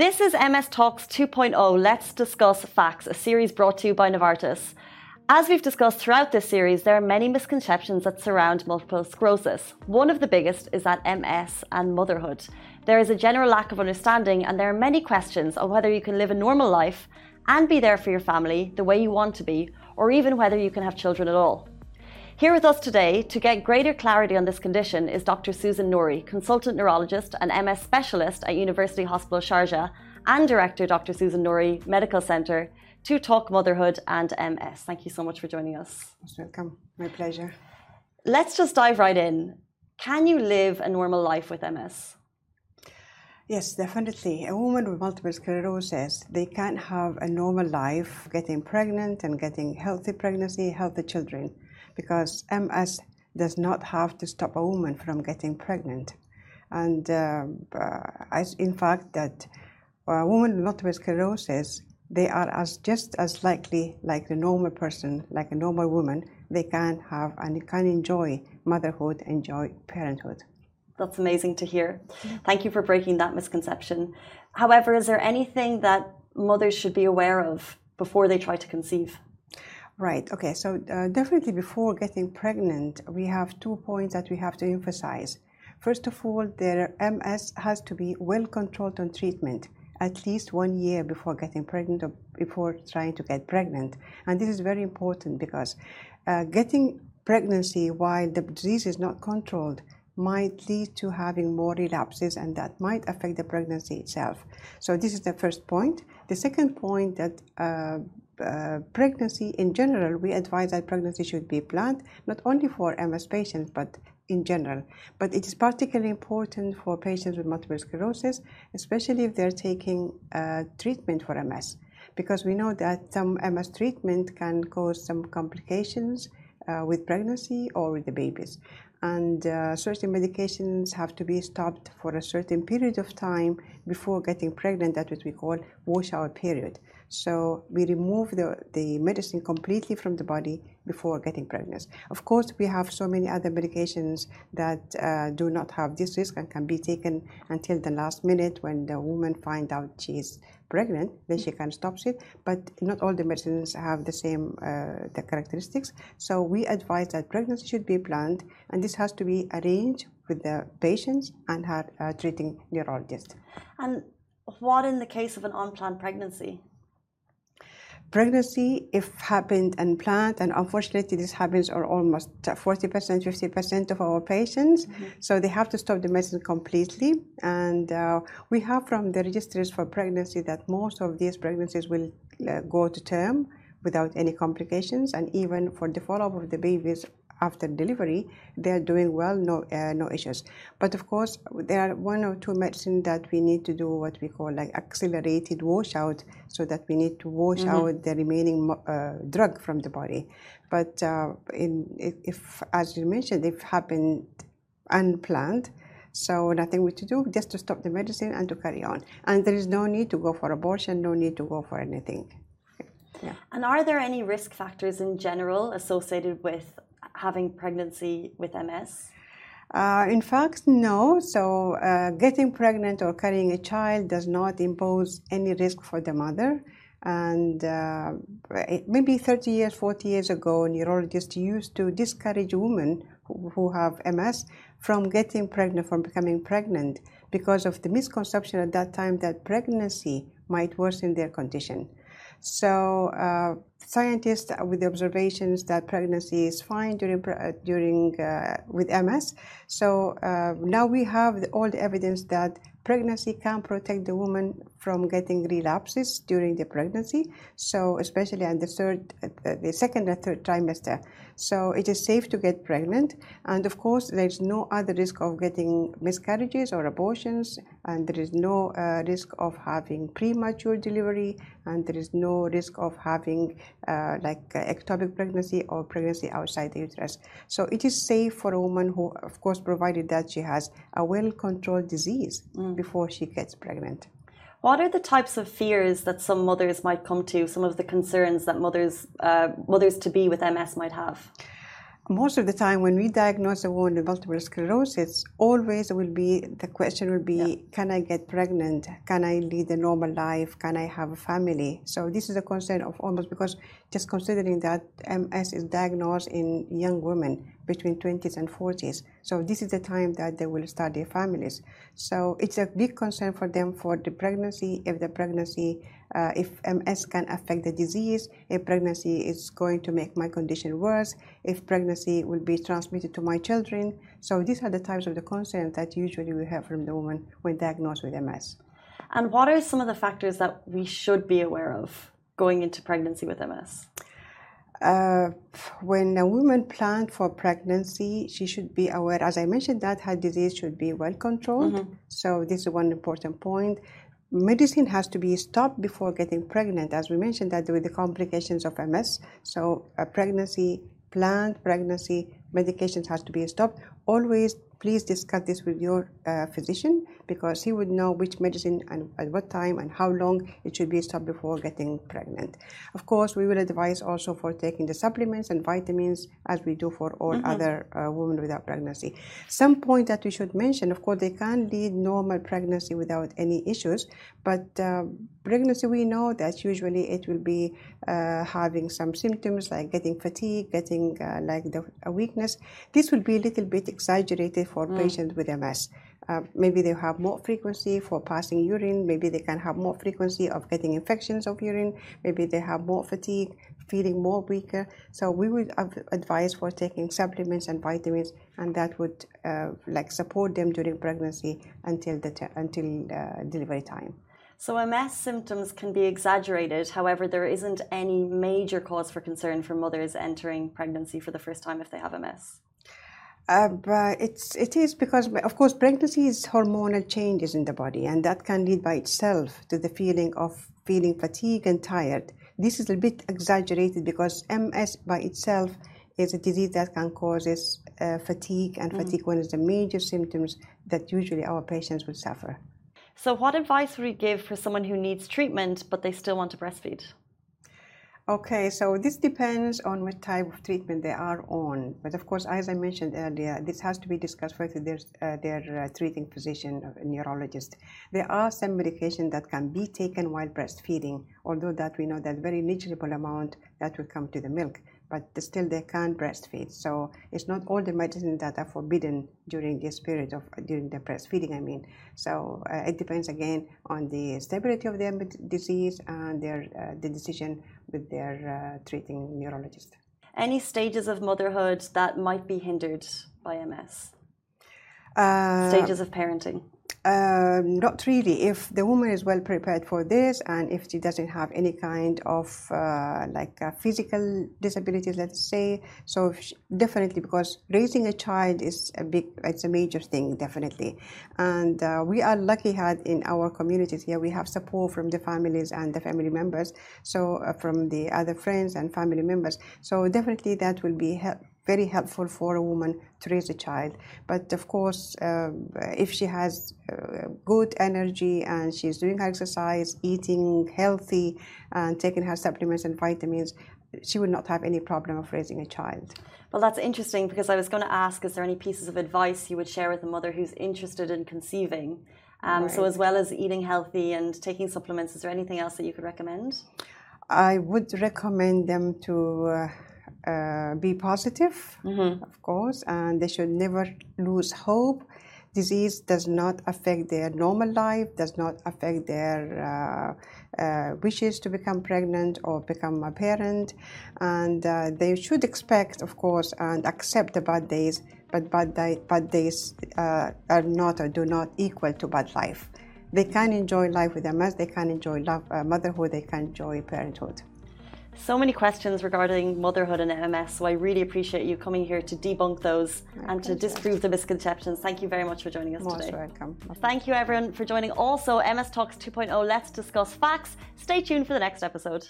This is MS Talks 2.0 Let's Discuss Facts, a series brought to you by Novartis. As we've discussed throughout this series, there are many misconceptions that surround multiple sclerosis. One of the biggest is that MS and motherhood. There is a general lack of understanding, and there are many questions on whether you can live a normal life and be there for your family the way you want to be, or even whether you can have children at all. Here with us today to get greater clarity on this condition is Dr. Suzan Noori, consultant neurologist and MS specialist at University Hospital Sharjah, and director Dr. Suzan Noori Medical Center to talk motherhood and MS. Thank you so much for joining us. Most welcome. My pleasure. Let's just dive right in. Can you live a normal life with MS? Yes, definitely. A woman with multiple sclerosis, they can't have a normal life getting pregnant and getting healthy pregnancy, healthy children, because MS does not have to stop a woman from getting pregnant. And uh, uh, in fact, that a woman with sclerosis they are as just as likely like the normal person, like a normal woman, they can have and can enjoy motherhood, enjoy parenthood. That's amazing to hear. Thank you for breaking that misconception. However, is there anything that mothers should be aware of before they try to conceive? Right. Okay. So uh, definitely before getting pregnant, we have two points that we have to emphasize. First of all, their MS has to be well controlled on treatment at least one year before getting pregnant or before trying to get pregnant. And this is very important because uh, getting pregnancy while the disease is not controlled might lead to having more relapses and that might affect the pregnancy itself. So this is the first point. The second point that uh, uh, pregnancy in general, we advise that pregnancy should be planned not only for MS patients but in general. But it is particularly important for patients with multiple sclerosis, especially if they're taking uh, treatment for MS, because we know that some MS treatment can cause some complications uh, with pregnancy or with the babies. And uh, certain medications have to be stopped for a certain period of time before getting pregnant. That's what we call washout period. So we remove the, the medicine completely from the body before getting pregnant. Of course, we have so many other medications that uh, do not have this risk and can be taken until the last minute when the woman finds out she is pregnant, then she can stop it. But not all the medicines have the same uh, the characteristics. So we advise that pregnancy should be planned, and this has to be arranged with the patients and her uh, treating neurologist. And what in the case of an unplanned pregnancy? Pregnancy, if happened unplanned, and unfortunately this happens or almost 40%, 50% of our patients, mm-hmm. so they have to stop the medicine completely. And uh, we have from the registries for pregnancy that most of these pregnancies will uh, go to term without any complications, and even for the follow-up of the babies after delivery, they are doing well, no, uh, no issues. But of course, there are one or two medicines that we need to do what we call like accelerated washout, so that we need to wash mm-hmm. out the remaining uh, drug from the body. But uh, in, if, as you mentioned, if happened unplanned, so nothing we to do, just to stop the medicine and to carry on. And there is no need to go for abortion, no need to go for anything. Yeah. And are there any risk factors in general associated with having pregnancy with MS? Uh, in fact, no. So, uh, getting pregnant or carrying a child does not impose any risk for the mother. And uh, maybe 30 years, 40 years ago, neurologists used to discourage women who, who have MS from getting pregnant, from becoming pregnant, because of the misconception at that time that pregnancy might worsen their condition. So uh, scientists, with the observations that pregnancy is fine during uh, during uh, with MS, so uh, now we have the, all the evidence that pregnancy can protect the woman from getting relapses during the pregnancy. So especially in the third, the second and third trimester. So it is safe to get pregnant, and of course there is no other risk of getting miscarriages or abortions, and there is no uh, risk of having premature delivery, and there is no risk of having uh, like uh, ectopic pregnancy or pregnancy outside the uterus. So it is safe for a woman who, of course, provided that she has a well-controlled disease mm. before she gets pregnant. What are the types of fears that some mothers might come to? Some of the concerns that mothers uh, mothers to be with MS might have. Most of the time when we diagnose a woman with multiple sclerosis always will be the question will be yeah. can i get pregnant? Can i lead a normal life? Can i have a family? So this is a concern of almost because just considering that ms is diagnosed in young women between 20s and 40s so this is the time that they will start their families. So it's a big concern for them for the pregnancy if the pregnancy uh, if MS can affect the disease, if pregnancy is going to make my condition worse, if pregnancy will be transmitted to my children. So these are the types of the concerns that usually we have from the woman when diagnosed with MS. And what are some of the factors that we should be aware of going into pregnancy with MS? Uh, when a woman plans for pregnancy, she should be aware, as I mentioned, that her disease should be well controlled. Mm-hmm. So, this is one important point medicine has to be stopped before getting pregnant, as we mentioned that with the complications of MS. So, a pregnancy, planned pregnancy, medications has to be stopped. Always please discuss this with your uh, physician because he would know which medicine and at what time and how long it should be stopped before getting pregnant. Of course, we will advise also for taking the supplements and vitamins as we do for all mm-hmm. other uh, women without pregnancy. Some point that we should mention, of course, they can lead normal pregnancy without any issues, but uh, pregnancy we know that usually it will be uh, having some symptoms like getting fatigue, getting uh, like the, a weakness. This will be a little bit exaggerated for mm. patients with MS. Uh, maybe they have more frequency for passing urine. Maybe they can have more frequency of getting infections of urine. Maybe they have more fatigue, feeling more weaker. So we would advise for taking supplements and vitamins, and that would uh, like support them during pregnancy until the until uh, delivery time. So MS symptoms can be exaggerated. However, there isn't any major cause for concern for mothers entering pregnancy for the first time if they have MS. Uh, but it's it is because of course pregnancy is hormonal changes in the body and that can lead by itself to the feeling of feeling fatigue and tired. This is a bit exaggerated because MS by itself is a disease that can cause uh, fatigue and mm-hmm. fatigue one is the major symptoms that usually our patients will suffer. So, what advice would you give for someone who needs treatment but they still want to breastfeed? Okay, so this depends on what type of treatment they are on. But of course, as I mentioned earlier, this has to be discussed with their, uh, their uh, treating physician, uh, neurologist. There are some medications that can be taken while breastfeeding, although that we know that very negligible amount that will come to the milk but still they can't breastfeed. So it's not all the medicines that are forbidden during this period of during the breastfeeding. I mean, so uh, it depends again on the stability of their disease and their uh, the decision with their uh, treating neurologist. Any stages of motherhood that might be hindered by MS? Uh, stages of parenting. Um, not really. If the woman is well prepared for this, and if she doesn't have any kind of uh, like physical disabilities, let's say, so she, definitely because raising a child is a big, it's a major thing, definitely. And uh, we are lucky had in our communities here, we have support from the families and the family members, so uh, from the other friends and family members. So definitely that will be help very helpful for a woman to raise a child. But of course, uh, if she has uh, good energy and she's doing her exercise, eating healthy, and taking her supplements and vitamins, she would not have any problem of raising a child. Well, that's interesting because I was going to ask is there any pieces of advice you would share with a mother who's interested in conceiving? Um, right. So, as well as eating healthy and taking supplements, is there anything else that you could recommend? I would recommend them to uh, uh, be positive, mm-hmm. of course, and they should never lose hope. Disease does not affect their normal life, does not affect their uh, uh, wishes to become pregnant or become a parent, and uh, they should expect, of course, and accept the bad days. But bad, di- bad days uh, are not or do not equal to bad life. They can enjoy life with MS. They can enjoy love, uh, motherhood. They can enjoy parenthood. So many questions regarding motherhood and MS, so I really appreciate you coming here to debunk those My and pleasure. to disprove the misconceptions. Thank you very much for joining us Most today. welcome. Thank you everyone for joining. Also, MS Talks 2.0, let's discuss facts. Stay tuned for the next episode.